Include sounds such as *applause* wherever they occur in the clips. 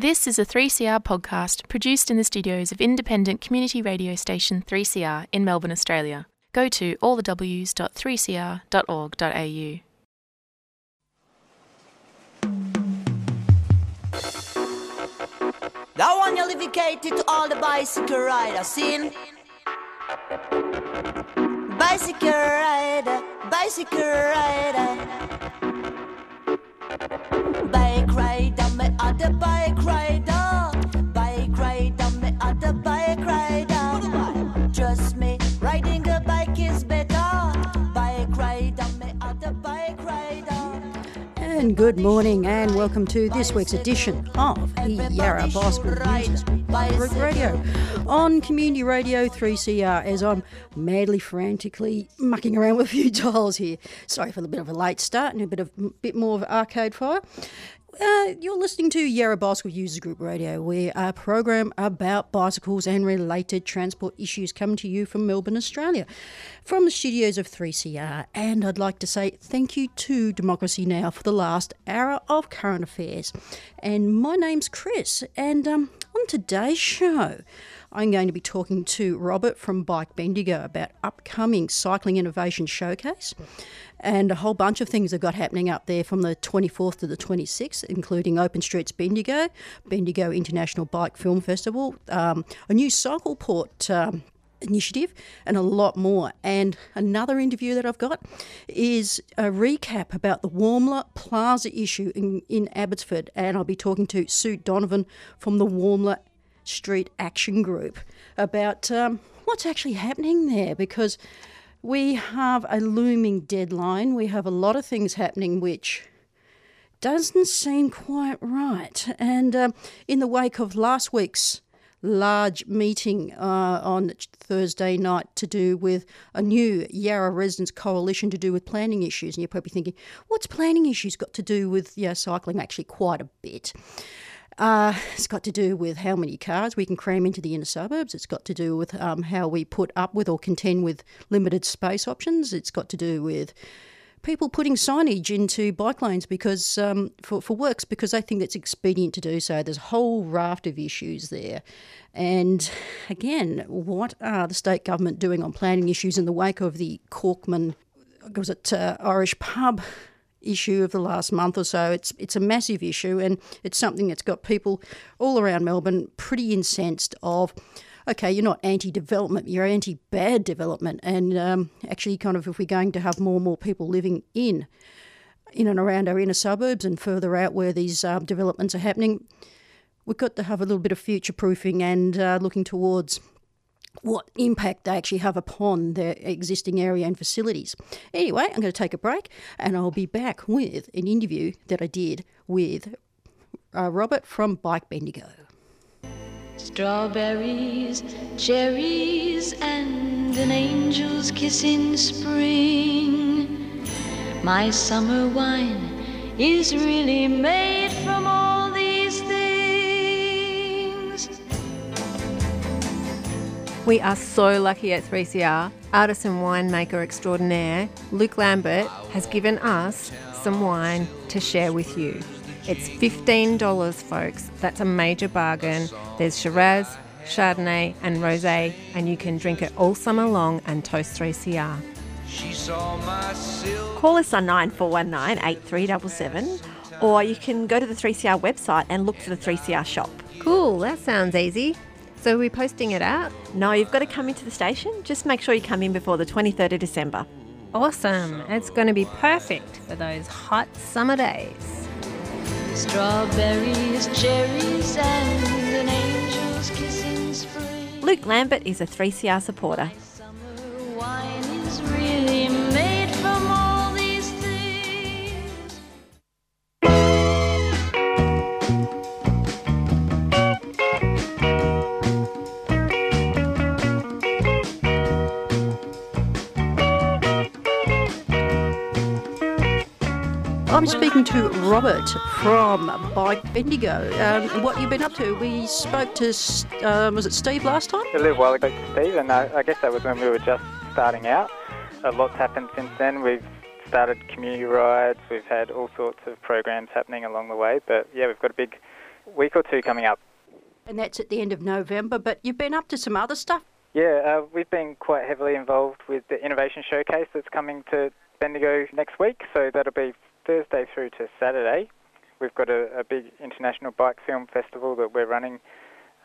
This is a 3CR podcast produced in the studios of independent community radio station 3CR in Melbourne, Australia. Go to allthews.3cr.org.au. That one you dedicated to all the bicycle riders, seen? Bicycle rider, bicycle rider. Bike rider, me other bike rider. Bike rider, me other bike rider. Trust me, riding a bike is better. Bike rider, me other bike rider. And good morning, and welcome to this week's edition of the Yarra News Group Radio on Community Radio 3CR. As I'm madly, frantically mucking around with a few *laughs* dials here. Sorry for a bit of a late start and a bit of bit more of arcade fire. Uh, you're listening to Yarra Bicycle Users Group Radio, where a program about bicycles and related transport issues come to you from Melbourne, Australia, from the studios of 3CR. And I'd like to say thank you to Democracy Now! for the last hour of current affairs. And my name's Chris, and um, on today's show, I'm going to be talking to Robert from Bike Bendigo about upcoming Cycling Innovation Showcase and a whole bunch of things they've got happening up there from the 24th to the 26th, including Open Streets Bendigo, Bendigo International Bike Film Festival, um, a new cycle port. Um, initiative and a lot more. And another interview that I've got is a recap about the Walmer Plaza issue in, in Abbotsford. And I'll be talking to Sue Donovan from the Walmer Street Action Group about um, what's actually happening there because we have a looming deadline. We have a lot of things happening which doesn't seem quite right. And um, in the wake of last week's large meeting uh, on Thursday night to do with a new Yarra Residents Coalition to do with planning issues. And you're probably thinking, what's planning issues got to do with yeah, cycling? Actually, quite a bit. Uh, it's got to do with how many cars we can cram into the inner suburbs. It's got to do with um, how we put up with or contend with limited space options. It's got to do with people putting signage into bike lanes because um, for, for works because they think it's expedient to do so. There's a whole raft of issues there. And again, what are the state government doing on planning issues in the wake of the Corkman, was it uh, Irish pub issue of the last month or so. It's it's a massive issue, and it's something that's got people all around Melbourne pretty incensed. Of okay, you're not anti-development, you're anti-bad development, and um, actually, kind of, if we're going to have more and more people living in in and around our inner suburbs and further out where these uh, developments are happening, we've got to have a little bit of future proofing and uh, looking towards what impact they actually have upon their existing area and facilities. Anyway, I'm going to take a break and I'll be back with an interview that I did with uh, Robert from Bike Bendigo. Strawberries, cherries, and an angel's kiss in spring. My summer wine is really made from all We are so lucky at 3CR. Artist and winemaker extraordinaire Luke Lambert has given us some wine to share with you. It's $15, folks. That's a major bargain. There's Shiraz, Chardonnay, and Rosé, and you can drink it all summer long and toast 3CR. She saw my. Call us on 9419 8377 or you can go to the 3CR website and look for the 3CR shop. Cool, that sounds easy. So, we're we posting it out? No, you've got to come into the station. Just make sure you come in before the 23rd of December. Awesome. It's going to be perfect for those hot summer days. Strawberries, cherries, and an angel's kiss in spring. Luke Lambert is a 3CR supporter. Robert from Bike Bendigo. Um, what you've been up to? We spoke to, um, was it Steve last time? a little while ago to Steve, and I, I guess that was when we were just starting out. A lot's happened since then. We've started community rides. We've had all sorts of programs happening along the way. But yeah, we've got a big week or two coming up. And that's at the end of November. But you've been up to some other stuff. Yeah, uh, we've been quite heavily involved with the Innovation Showcase that's coming to Bendigo next week. So that'll be Thursday through to Saturday. We've got a, a big international bike film festival that we're running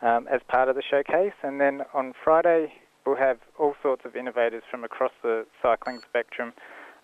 um, as part of the showcase. And then on Friday, we'll have all sorts of innovators from across the cycling spectrum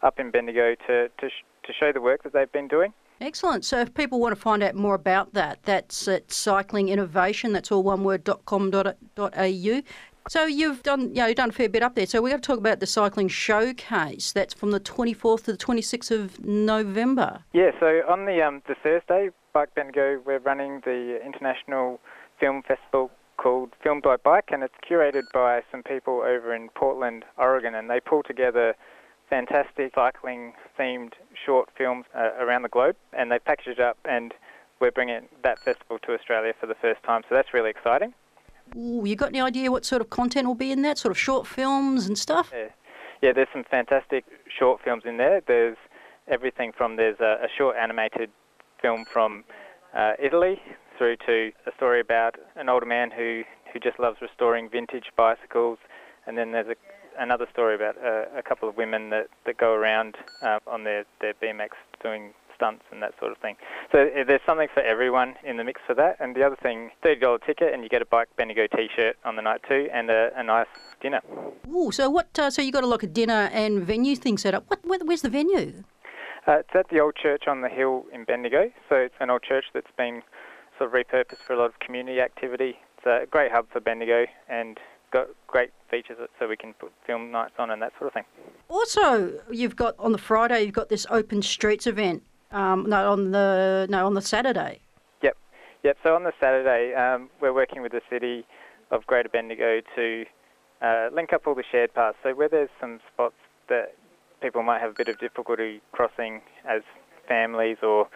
up in Bendigo to, to, sh- to show the work that they've been doing. Excellent. So if people want to find out more about that, that's at Cycling Innovation. That's all one word. dot com dot au. So you've done, you know, you've done a fair bit up there. So we're going to talk about the cycling showcase. That's from the 24th to the 26th of November. Yeah, so on the um, the Thursday, Bike Bendigo, we're running the international film festival called Filmed by Bike, and it's curated by some people over in Portland, Oregon, and they pull together fantastic cycling themed short films uh, around the globe, and they package it up, and we're bringing that festival to Australia for the first time, so that's really exciting. Ooh, you got any idea what sort of content will be in that? Sort of short films and stuff? Yeah, yeah there's some fantastic short films in there. There's everything from there's a, a short animated film from uh, Italy through to a story about an older man who, who just loves restoring vintage bicycles, and then there's a, another story about a, a couple of women that, that go around uh, on their, their BMX doing stunts and that sort of thing. So uh, there's something for everyone in the mix for that. And the other thing, $30 ticket, and you get a Bike Bendigo t-shirt on the night too, and a, a nice dinner. Ooh, so what? Uh, so you got a look at dinner and venue thing set up. What? Where, where's the venue? Uh, it's at the old church on the hill in Bendigo. So it's an old church that's been sort of repurposed for a lot of community activity. It's a great hub for Bendigo and got great features so we can put film nights on and that sort of thing. Also, you've got on the Friday, you've got this open streets event. Um, no, on the no on the Saturday. Yep, yep. So on the Saturday, um, we're working with the city of Greater Bendigo to uh, link up all the shared paths. So where there's some spots that people might have a bit of difficulty crossing as families or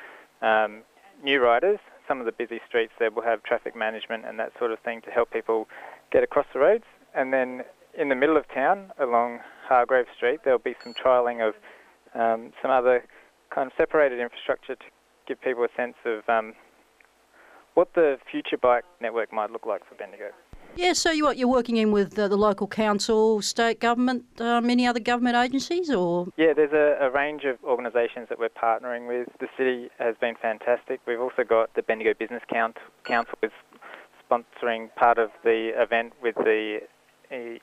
um, new riders, some of the busy streets there will have traffic management and that sort of thing to help people get across the roads. And then in the middle of town, along Hargreaves Street, there'll be some trialling of um, some other kind of separated infrastructure to give people a sense of um, what the future bike network might look like for Bendigo. Yeah, so you what you're working in with uh, the local council, state government, um, any other government agencies, or Yeah, there's a, a range of organisations that we're partnering with. The city has been fantastic. We've also got the Bendigo Business Count- Council is sponsoring part of the event with the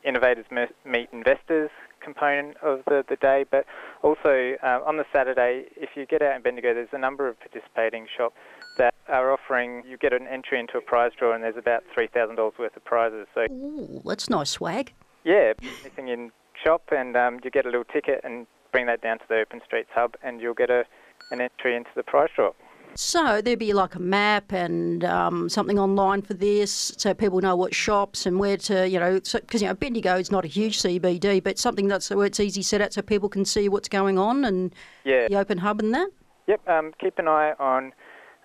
Innovators Meet Investors component of the, the day, but also uh, on the Saturday, if you get out in Bendigo, there's a number of participating shops that are offering, you get an entry into a prize draw and there's about $3,000 worth of prizes. So, Ooh, that's nice swag. yeah, anything in shop and um, you get a little ticket and bring that down to the Open Streets Hub and you'll get a, an entry into the prize draw. So there'd be like a map and um, something online for this, so people know what shops and where to, you know, because you know Bendigo is not a huge CBD, but something that's where it's easy set out so people can see what's going on and Yeah. the open hub and that. Yep, um, keep an eye on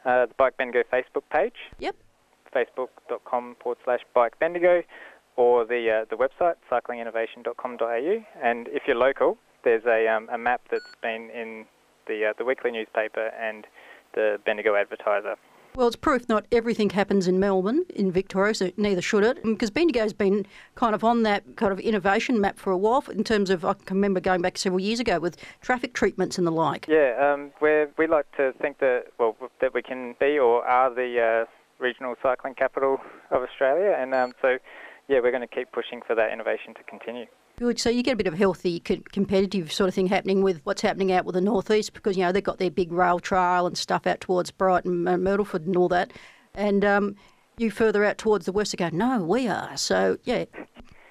uh, the Bike Bendigo Facebook page. Yep. Facebook.com forward slash Bike Bendigo or the uh, the website cyclinginnovation.com.au. And if you're local, there's a, um, a map that's been in the uh, the weekly newspaper and the Bendigo Advertiser. Well, it's proof not everything happens in Melbourne, in Victoria, so neither should it. Because Bendigo's been kind of on that kind of innovation map for a while in terms of, I can remember going back several years ago with traffic treatments and the like. Yeah, um, we're, we like to think that well that we can be or are the uh, regional cycling capital of Australia, and um, so yeah, we're going to keep pushing for that innovation to continue. Good. So you get a bit of healthy, co- competitive sort of thing happening with what's happening out with the northeast because you know they've got their big rail trail and stuff out towards Brighton and Myrtleford and all that, and um, you further out towards the west, they go, no, we are. So yeah,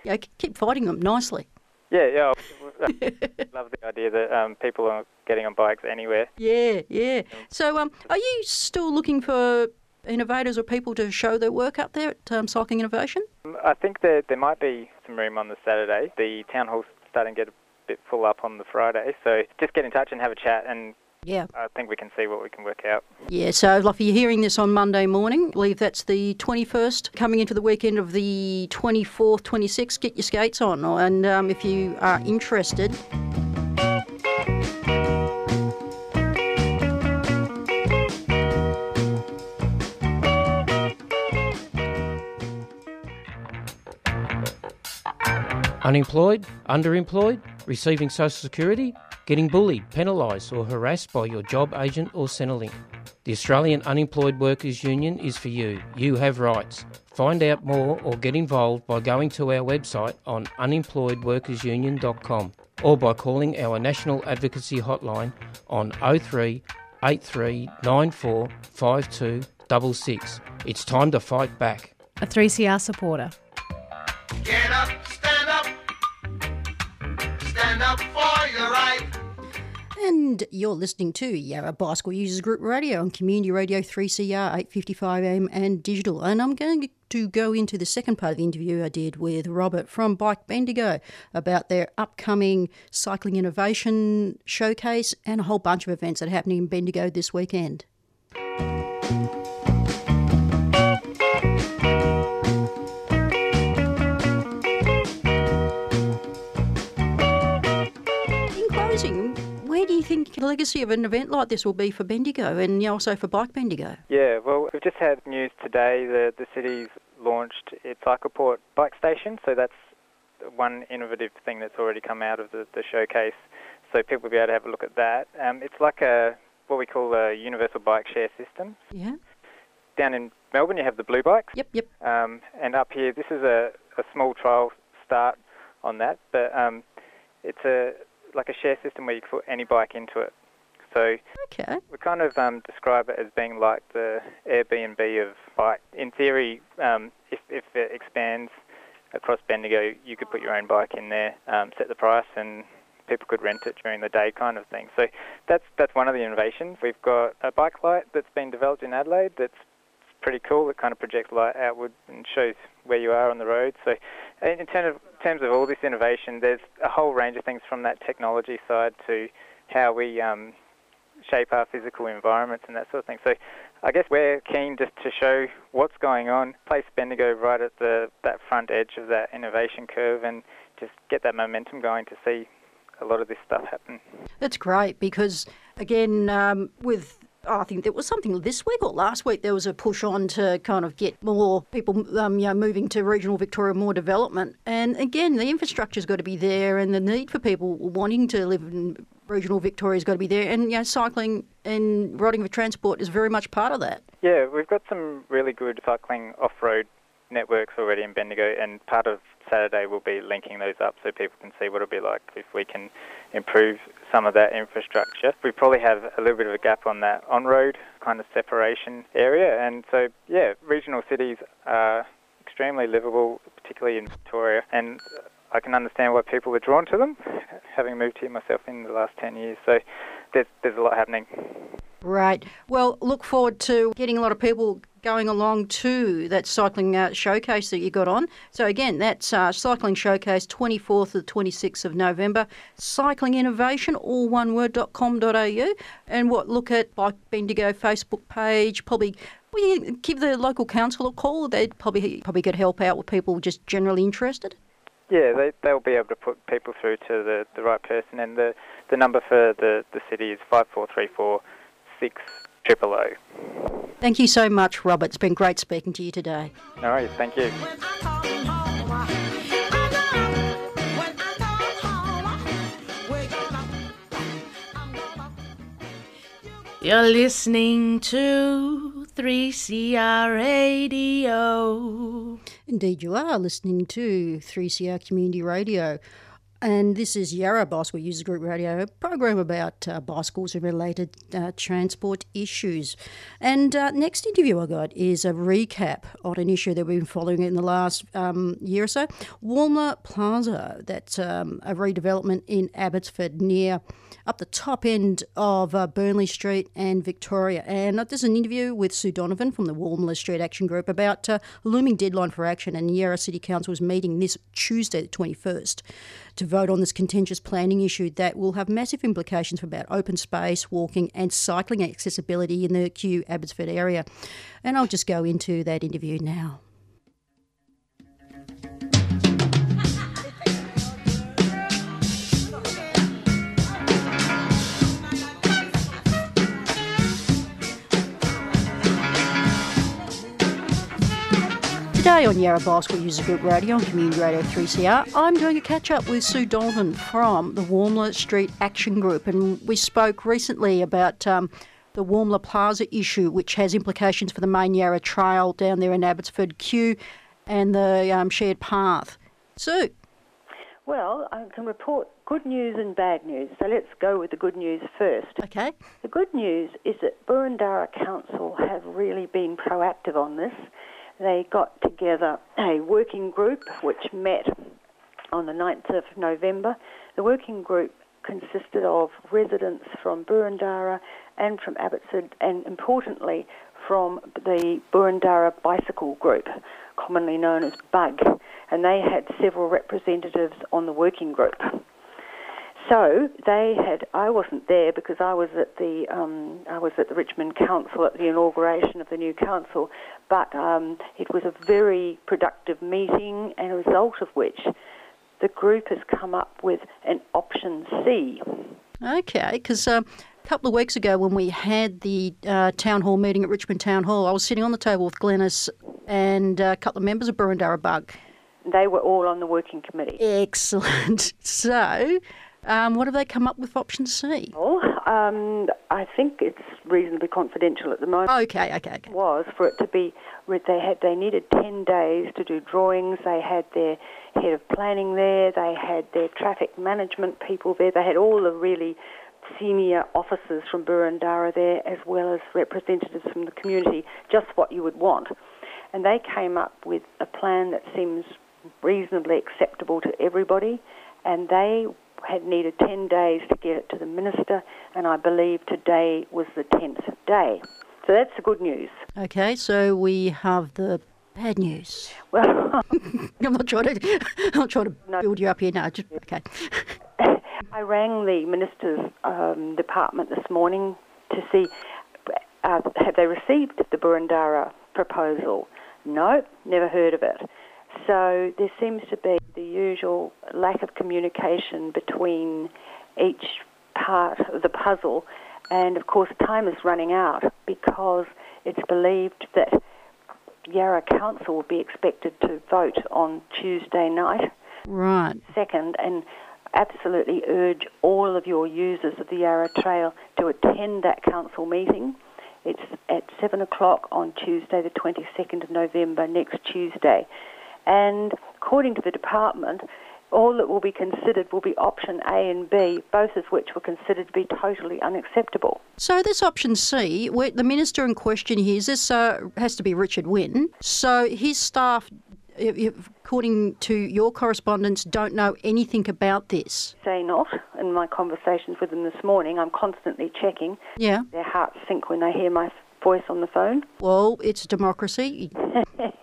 yeah, keep fighting them nicely. Yeah, yeah. I *laughs* love the idea that um, people are getting on bikes anywhere. Yeah, yeah. So um, are you still looking for innovators or people to show their work up there at um, Cycling Innovation? Um, I think there there might be some room on the Saturday. The town hall's starting to get a bit full up on the Friday, so just get in touch and have a chat, and Yeah. I think we can see what we can work out. Yeah, so like if you're hearing this on Monday morning, I believe that's the 21st, coming into the weekend of the 24th, 26th, get your skates on. And um, if you are interested, Unemployed? Underemployed? Receiving Social Security? Getting bullied, penalised, or harassed by your job agent or Centrelink? The Australian Unemployed Workers Union is for you. You have rights. Find out more or get involved by going to our website on unemployedworkersunion.com or by calling our National Advocacy Hotline on 03 8394 5266. It's time to fight back. A 3CR supporter. And you're listening to Yarra Bicycle Users Group Radio on Community Radio 3CR 855 AM and digital. And I'm going to go into the second part of the interview I did with Robert from Bike Bendigo about their upcoming cycling innovation showcase and a whole bunch of events that are happening in Bendigo this weekend. The legacy of an event like this will be for Bendigo and also for Bike Bendigo? Yeah, well, we've just had news today that the city's launched its CyclePort bike station, so that's one innovative thing that's already come out of the, the showcase. So people will be able to have a look at that. Um, it's like a what we call a universal bike share system. Yeah. Down in Melbourne, you have the blue bikes. Yep, yep. Um, and up here, this is a, a small trial start on that, but um, it's a like a share system where you can put any bike into it. So Okay. we kind of um, describe it as being like the Airbnb of bike. In theory, um, if, if it expands across Bendigo, you could put your own bike in there, um, set the price, and people could rent it during the day, kind of thing. So that's that's one of the innovations. We've got a bike light that's been developed in Adelaide that's pretty cool. It kind of projects light outward and shows where you are on the road. So in terms of, terms of all this innovation, there's a whole range of things from that technology side to how we um, shape our physical environments and that sort of thing. So I guess we're keen just to show what's going on, place Bendigo right at the that front edge of that innovation curve and just get that momentum going to see a lot of this stuff happen. That's great because, again, um, with I think there was something this week or last week there was a push on to kind of get more people, um, you know, moving to regional Victoria, more development. And again, the infrastructure's got to be there, and the need for people wanting to live in regional Victoria's got to be there. And you know, cycling and riding for transport is very much part of that. Yeah, we've got some really good cycling off-road networks already in Bendigo, and part of Saturday will be linking those up so people can see what it'll be like if we can improve some of that infrastructure. We probably have a little bit of a gap on that on-road kind of separation area, and so yeah, regional cities are extremely livable, particularly in Victoria, and I can understand why people are drawn to them, having moved here myself in the last 10 years. So there's, there's a lot happening. Right. Well, look forward to getting a lot of people going along to that cycling uh, showcase that you got on. So again, that's uh, cycling showcase 24th to the 26th of November. Cycling innovation, all one word.com.au. And what, look at Bike Bendigo Facebook page, probably you give the local council a call? They'd probably probably get help out with people just generally interested. Yeah, they, they'll be able to put people through to the, the right person, and the, the number for the, the city is 5434 6000. Thank you so much, Robert. It's been great speaking to you today. No worries, thank you. You're listening to 3CR Radio. Indeed, you are listening to 3CR Community Radio. And this is Yarra Bicycle User Group Radio, program about uh, bicycles and related uh, transport issues. And uh, next interview I got is a recap on an issue that we've been following in the last um, year or so. Walmer Plaza, that's um, a redevelopment in Abbotsford near up the top end of uh, Burnley Street and Victoria. And uh, there's an interview with Sue Donovan from the Walmer Street Action Group about uh, a looming deadline for action. And Yarra City Council is meeting this Tuesday, the 21st, to vote on this contentious planning issue that will have massive implications for about open space, walking, and cycling accessibility in the Kew Abbotsford area. And I'll just go into that interview now. Today on Yarra Bicycle Users Group Radio on Community Radio 3CR, I'm doing a catch up with Sue Donovan from the Walmer Street Action Group, and we spoke recently about um, the Walmer Plaza issue, which has implications for the main Yarra Trail down there in Abbotsford Kew and the um, shared path. Sue. Well, I can report good news and bad news. So let's go with the good news first. Okay. The good news is that Boroondara Council have really been proactive on this. They got together a working group which met on the 9th of November. The working group consisted of residents from Boroondara and from Abbotsford, and importantly, from the Boroondara Bicycle Group, commonly known as BUG, and they had several representatives on the working group. So they had. I wasn't there because I was at the um, I was at the Richmond Council at the inauguration of the new council. But um, it was a very productive meeting, and a result of which the group has come up with an option C. Okay, because um, a couple of weeks ago when we had the uh, town hall meeting at Richmond Town Hall, I was sitting on the table with Glennis and a couple of members of Boroondara Bug. They were all on the working committee. Excellent. *laughs* So, um, what have they come up with for option C? Well, um, I think it's reasonably confidential at the moment. Okay, okay, okay. Was for it to be they had they needed ten days to do drawings. They had their head of planning there. They had their traffic management people there. They had all the really senior officers from Boroondara there, as well as representatives from the community. Just what you would want, and they came up with a plan that seems reasonably acceptable to everybody, and they had needed 10 days to get it to the minister, and I believe today was the 10th day. So that's the good news. Okay, so we have the bad news. Well, *laughs* I'm not trying to, I'm not trying to build you up here now. Just, okay. *laughs* I rang the minister's um, department this morning to see uh, have they received the Boroondara proposal. No, never heard of it. So there seems to be the usual lack of communication between each part of the puzzle. And of course, time is running out because it's believed that Yarra Council will be expected to vote on Tuesday night. Right. Second, and absolutely urge all of your users of the Yarra Trail to attend that council meeting. It's at 7 o'clock on Tuesday, the 22nd of November, next Tuesday. And according to the department, all that will be considered will be option A and B, both of which were considered to be totally unacceptable. So this option C, where the minister in question here, is this uh, has to be Richard Wynne. So his staff, according to your correspondence, don't know anything about this. Say not. In my conversations with them this morning, I'm constantly checking. Yeah. Their hearts sink when they hear my voice on the phone. Well, it's democracy. *laughs*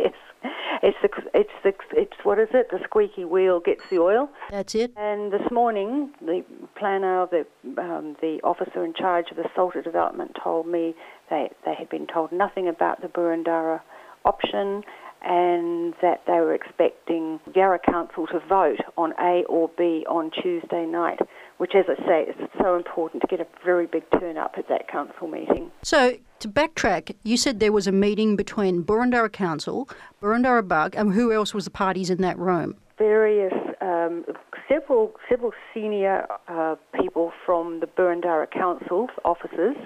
yes. It's the, it's what is it? The squeaky wheel gets the oil. That's it. And this morning, the planner, the um, the officer in charge of the Salter development, told me they they had been told nothing about the Boroondara option, and that they were expecting Yarra Council to vote on A or B on Tuesday night. Which, as I say, is so important to get a very big turn up at that council meeting. So to backtrack, you said there was a meeting between Boroondara Council, Boroondara Bug, and who else was the parties in that room? various um, several several senior uh, people from the Boroondara Council offices,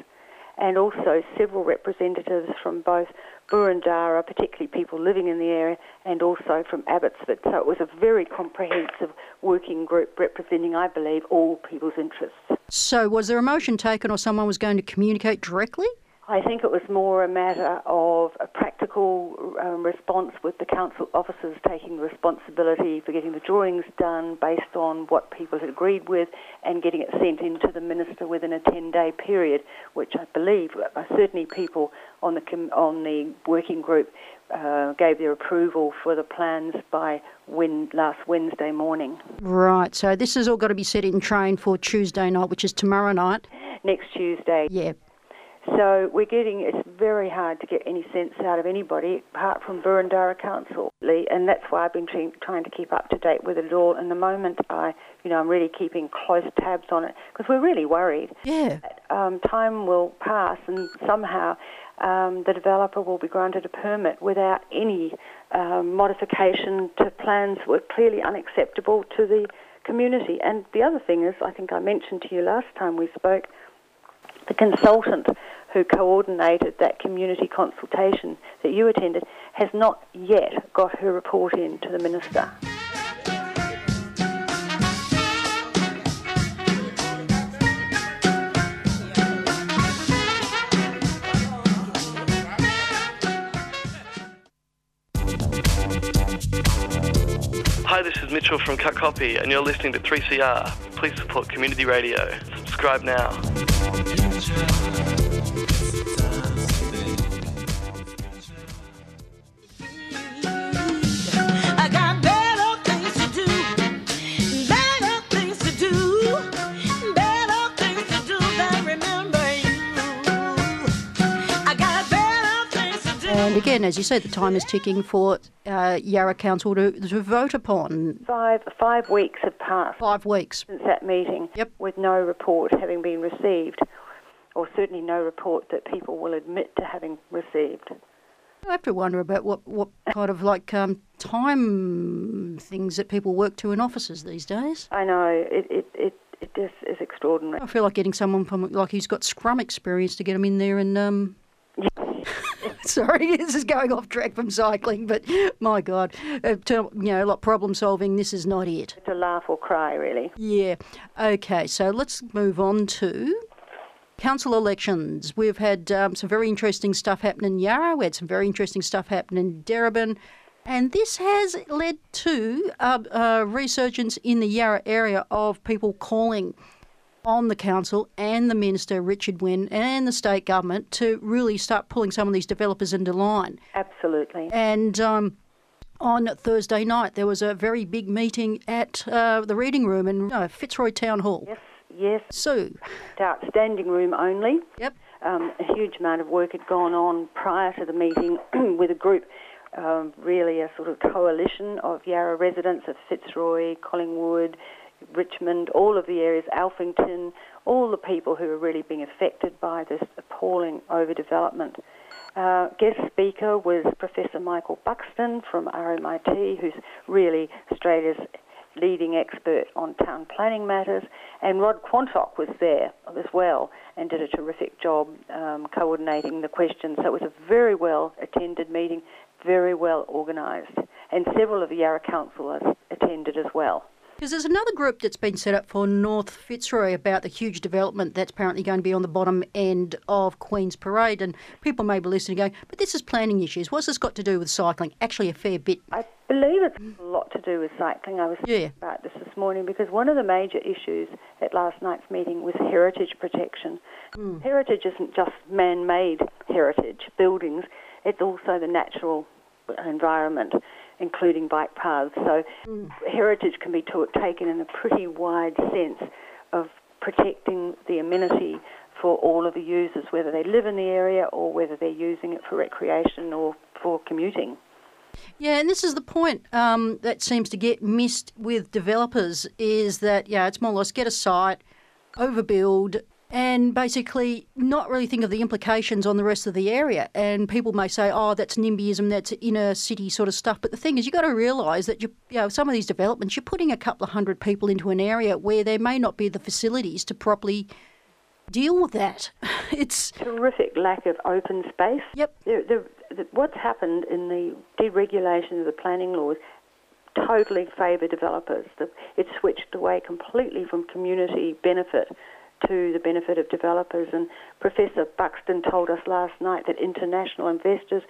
and also several representatives from both Boroondara, particularly people living in the area, and also from Abbotsford. So uh, it was a very comprehensive working group representing, I believe, all people's interests. So was there a motion taken or someone was going to communicate directly? I think it was more a matter of a practical um, response with the council officers taking responsibility for getting the drawings done based on what people had agreed with and getting it sent in to the minister within a 10-day period, which I believe uh, certainly people on the com- on the working group uh, gave their approval for the plans by when, last Wednesday morning. Right. So this has all got to be set in train for Tuesday night, which is tomorrow night. Next Tuesday. Yeah. So we're getting, it's very hard to get any sense out of anybody apart from Boroondara Council. And that's why I've been trying trying to keep up to date with it all. And the moment I, you know, I'm really keeping close tabs on it because we're really worried. Yeah. Um, time will pass and somehow um, the developer will be granted a permit without any um, modification to plans that were clearly unacceptable to the community. And the other thing is, I think I mentioned to you last time we spoke, the consultant who coordinated that community consultation that you attended has not yet got her report in to the minister. Hi, this is Mitchell from Cut Copy, and you're listening to 3CR. Please support community radio. Subscribe now. And as you say, the time is ticking for uh, Yarra Council to, to vote upon. Five five weeks have passed. Five weeks since that meeting. Yep. With no report having been received, or certainly no report that people will admit to having received. I have to wonder about what, what kind of like um, time things that people work to in offices these days. I know it it it, it just is extraordinary. I feel like getting someone from like who's got Scrum experience to get them in there and um. *laughs* Sorry, *laughs* this is going off track from cycling, but my God, uh, you know, like problem solving, this is not it. To laugh or cry, really. Yeah. Okay, so let's move on to council elections. We've had um, some very interesting stuff happen in Yarra. We had some very interesting stuff happen in Darebin. And this has led to a, a resurgence in the Yarra area of people calling on the council and the minister, Richard Wynne, and the state government to really start pulling some of these developers into line. Absolutely. And um, on Thursday night, there was a very big meeting at uh, the reading room in uh, Fitzroy Town Hall. Yes, yes. Sue. Outstanding room only. Yep. Um, a huge amount of work had gone on prior to the meeting *clears throat* with a group, um, really a sort of coalition of Yarra residents of Fitzroy, Collingwood, Richmond, all of the areas, Alphington, all the people who are really being affected by this appalling overdevelopment. Uh, guest speaker was Professor Michael Buxton from RMIT, who's really Australia's leading expert on town planning matters, and Rod Quantock was there as well and did a terrific job um, coordinating the questions. So it was a very well attended meeting, very well organised, and several of the Yarra councillors attended as well. Because there's another group that's been set up for North Fitzroy about the huge development that's apparently going to be on the bottom end of Queen's Parade. And people may be listening going, but this is planning issues. What's this got to do with cycling? Actually, a fair bit. I believe it's a lot to do with cycling. I was Yeah. thinking about this this morning because one of the major issues at last night's meeting was heritage protection. Hmm. Heritage isn't just man-made heritage buildings; it's also the natural environment, including bike paths. So heritage can be to- taken in a pretty wide sense of protecting the amenity for all of the users, whether they live in the area or whether they're using it for recreation or for commuting. Yeah, and this is the point um, that seems to get missed with developers is that, yeah, it's more or less get a site, overbuild, and basically not really think of the implications on the rest of the area. And people may say, oh, that's NIMBYism, that's inner city sort of stuff. But the thing is, you've got to realise that you, you know, some of these developments, you're putting a couple of hundred people into an area where there may not be the facilities to properly deal with that. *laughs* It's terrific lack of open space. Yep. The, the, the, what's happened in the deregulation of the planning laws totally favour developers. The, it switched away completely from community benefit to the benefit of developers. And Professor Buxton told us last night that international investors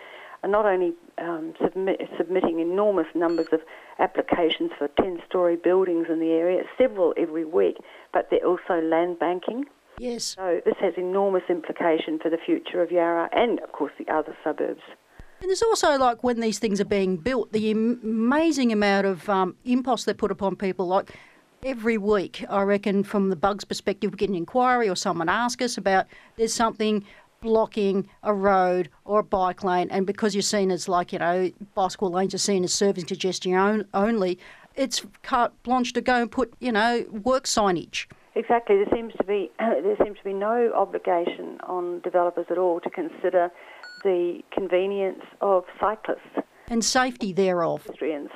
are not only um, submit, submitting enormous numbers of applications for 10 story buildings in the area, several every week, but they're also land banking. Yes. So this has enormous implication for the future of Yarra and, of course, the other suburbs. And there's also like when these things are being built, the amazing amount of um, impost they put upon people. Like every week, I reckon, from the bugs perspective, we get an inquiry or someone asks us about there's something blocking a road or a bike lane, and because you're seen as like you know bicycle lanes are seen as serving congestion on- only, it's carte blanche to go and put you know work signage. Exactly. There seems to be *clears throat* there seems to be no obligation on developers at all to consider the convenience of cyclists, And safety thereof. pedestrians.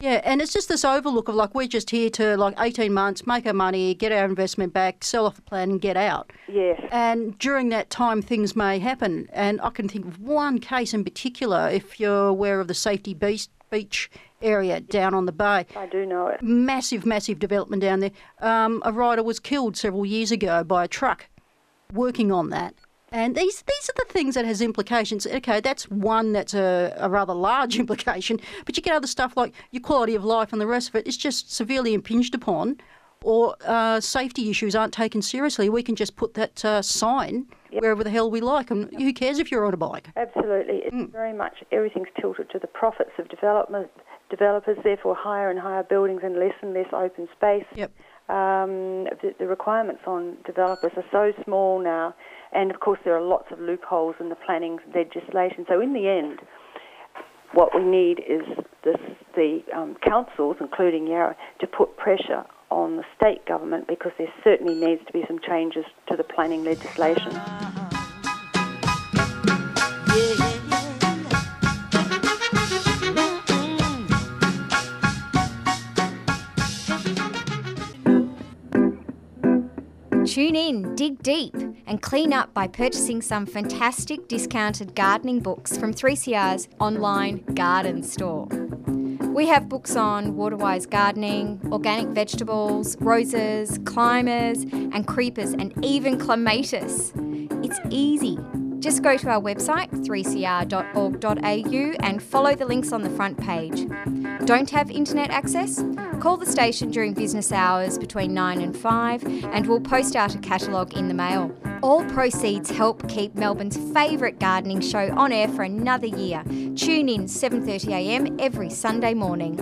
Yeah, and it's just this overlook of like we're just here to like 18 months, make our money, get our investment back, sell off the plan and get out. Yes. And during that time, things may happen. And I can think of one case in particular, if you're aware of the Safety Beach, beach area down on the bay. I do know it. Massive, massive development down there. Um, a rider was killed several years ago by a truck working on that. And these these are the things that has implications. Okay, that's one that's a, a rather large *laughs* implication, but you get other stuff like your quality of life and the rest of it is just severely impinged upon, or uh, safety issues aren't taken seriously. We can just put that uh, sign wherever the hell we like, and who cares if you're on a bike? Absolutely. It's Mm. very much everything's tilted to the profits of development developers, therefore higher and higher buildings and less and less open space. Yep. Um, the, the requirements on developers are so small now, and of course there are lots of loopholes in the planning legislation. So in the end, what we need is this, the um, councils, including Yarra, to put pressure on the state government because there certainly needs to be some changes to the planning legislation. Tune in, dig deep, and clean up by purchasing some fantastic discounted gardening books from 3CR's online garden store. We have books on water-wise gardening, organic vegetables, roses, climbers, and creepers, and even clematis. It's easy. Just go to our website, 3cr.org.au, and follow the links on the front page. Don't have internet access? Call the station during business hours between 9 and 5, and we'll post out a catalogue in the mail. All proceeds help keep Melbourne's favourite gardening show on air for another year. Tune in 7:30am every Sunday morning.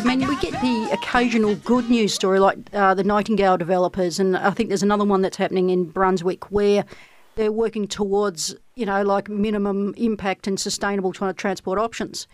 I mean, we get the occasional good news story like uh, the Nightingale developers, and I think there's another one that's happening in Brunswick where they're working towards, you know, like minimum impact and sustainable transport options.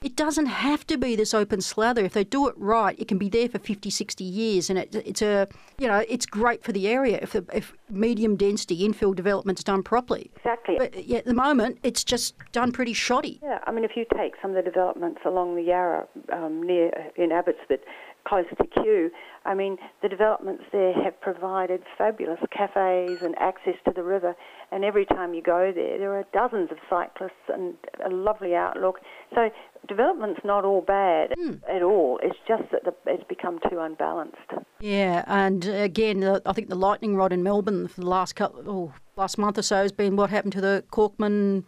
It doesn't have to be this open slather. If they do it right, it can be there for 50, 60 years, and it, it's a, you know, it's great for the area if the, if medium density infill development's done properly. Exactly. But yeah, at the moment, it's just done pretty shoddy. Yeah, I mean, if you take some of the developments along the Yarra um, near in Abbotsford, close to Kew, I mean, the developments there have provided fabulous cafes and access to the river. And every time you go there, there are dozens of cyclists and a lovely outlook. So development's not all bad hmm. at all. It's just that the, it's become too unbalanced. Yeah, and again, I think the lightning rod in Melbourne for the last couple, oh, last month or so has been what happened to the Corkman.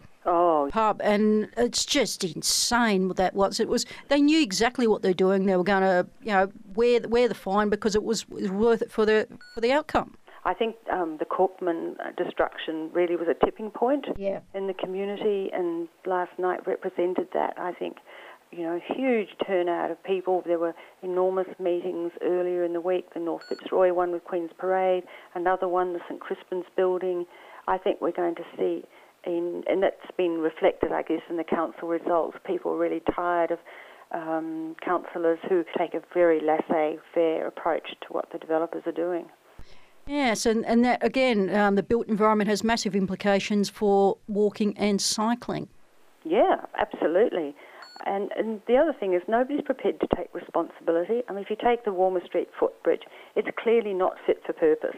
Pub, and it's just insane what that was. It was they knew exactly what they're doing. They were going to, you know, wear wear the fine because it was, was worth it for the for the outcome. I think um, the Corkman uh, destruction really was a tipping point Yeah. in the community, and last night represented that. I think, you know, huge turnout of people. There were enormous meetings earlier in the week. The North Fitzroy one with Queen's Parade, another one, the St Crispin's building. I think we're going to see, in, and that's been reflected, I guess, in the council results. People are really tired of um, councillors who take a very laissez-faire approach to what the developers are doing. Yes, and and that again, um, the built environment has massive implications for walking and cycling. Yeah, absolutely. And, and the other thing is nobody's prepared to take responsibility. I mean, if you take the Walmer Street footbridge, it's clearly not fit for purpose.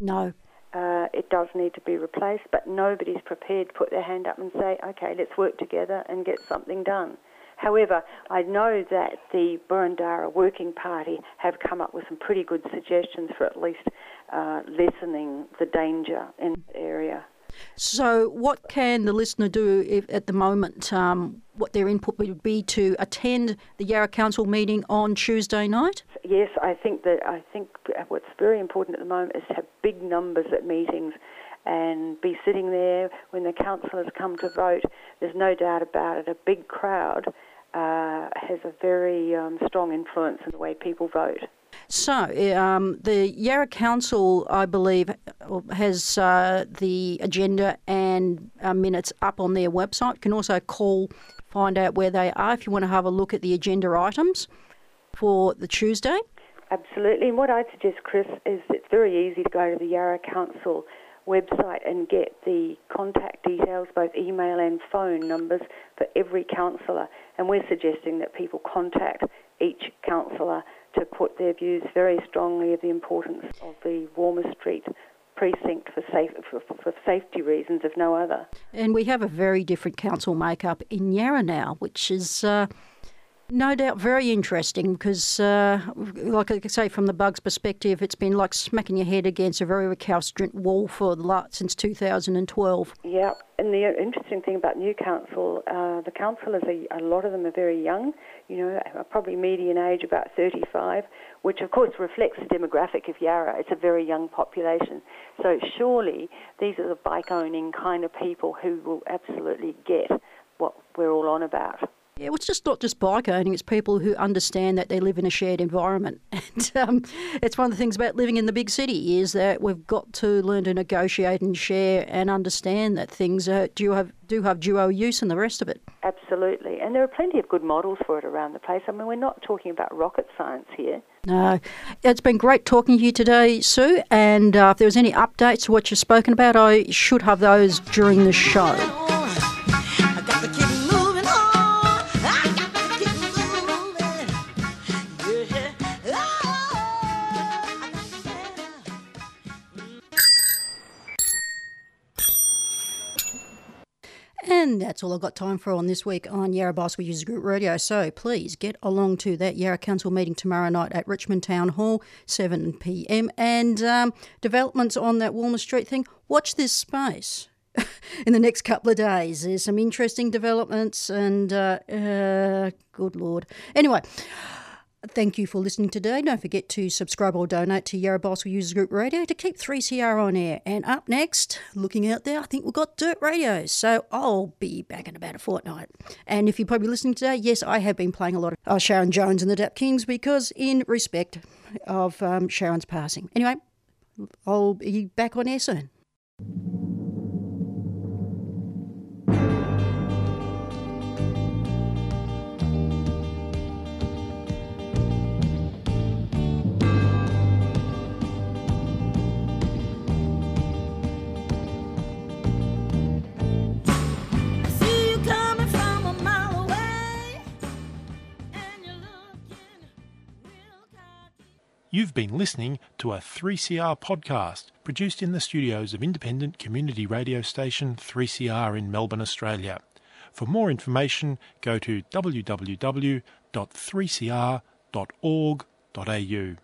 No. Uh, it does need to be replaced, but nobody's prepared to put their hand up and say, okay, let's work together and get something done. However, I know that the Boroondara Working Party have come up with some pretty good suggestions for at least uh, lessening the danger in the area. So, what can the listener do if, at the moment? Um, what their input would be to attend the Yarra Council meeting on Tuesday night? Yes, I think that I think what's very important at the moment is to have big numbers at meetings and be sitting there when the councillors come to vote. There's no doubt about it. A big crowd uh, has a very um, strong influence in the way people vote. So, um, the Yarra Council, I believe, has uh, the agenda and uh, minutes up on their website. You can also call, find out where they are if you want to have a look at the agenda items for the Tuesday. Absolutely. And what I'd suggest, Chris, is it's very easy to go to the Yarra Council website and get the contact details, both email and phone numbers, for every councillor. And we're suggesting that people contact each councillor to put their views very strongly of the importance of the Walmer Street precinct for, safe, for, for safety reasons, if no other. And we have a very different council makeup in Yarra now, which is uh, no doubt very interesting because, uh, like I say, from the BUG's perspective, it's been like smacking your head against a very recalcitrant wall for the last, since 2012. Yeah, and the interesting thing about New Council, uh, the councillors, a lot of them are very young, you know, probably median age about 35, which of course reflects the demographic of Yarra. It's a very young population. So surely these are the bike owning kind of people who will absolutely get what we're all on about. Yeah, well, it's just not just bike owning, it's people who understand that they live in a shared environment. *laughs* And um, it's one of the things about living in the big city is that we've got to learn to negotiate and share and understand that things uh, do have do have dual use and the rest of it. Absolutely. And there are plenty of good models for it around the place. I mean, we're not talking about rocket science here. No, it's been great talking to you today, Sue. And uh, if there was any updates to what you've spoken about, I should have those during the show. And that's all I've got time for on this week on Yarra Bicycle Users Group Radio. So please get along to that Yarra Council meeting tomorrow night at Richmond Town Hall, 7 pm. And um, developments on that Walmer Street thing, watch this space. *laughs* In the next couple of days, there's some interesting developments, and uh, uh, good lord. Anyway, Thank you for listening today. Don't forget to subscribe or donate to Yarra Bicycle Users Group Radio to keep 3CR on air. And up next, looking out there, I think we've got Dirt Radio. So I'll be back in about a fortnight. And if you're probably listening today, yes, I have been playing a lot of uh, Sharon Jones and the Dap Kings because in respect of um, Sharon's passing. Anyway, I'll be back on air soon. You've been listening to a 3CR podcast produced in the studios of independent community radio station 3CR in Melbourne, Australia. For more information, go to www.3cr.org.au.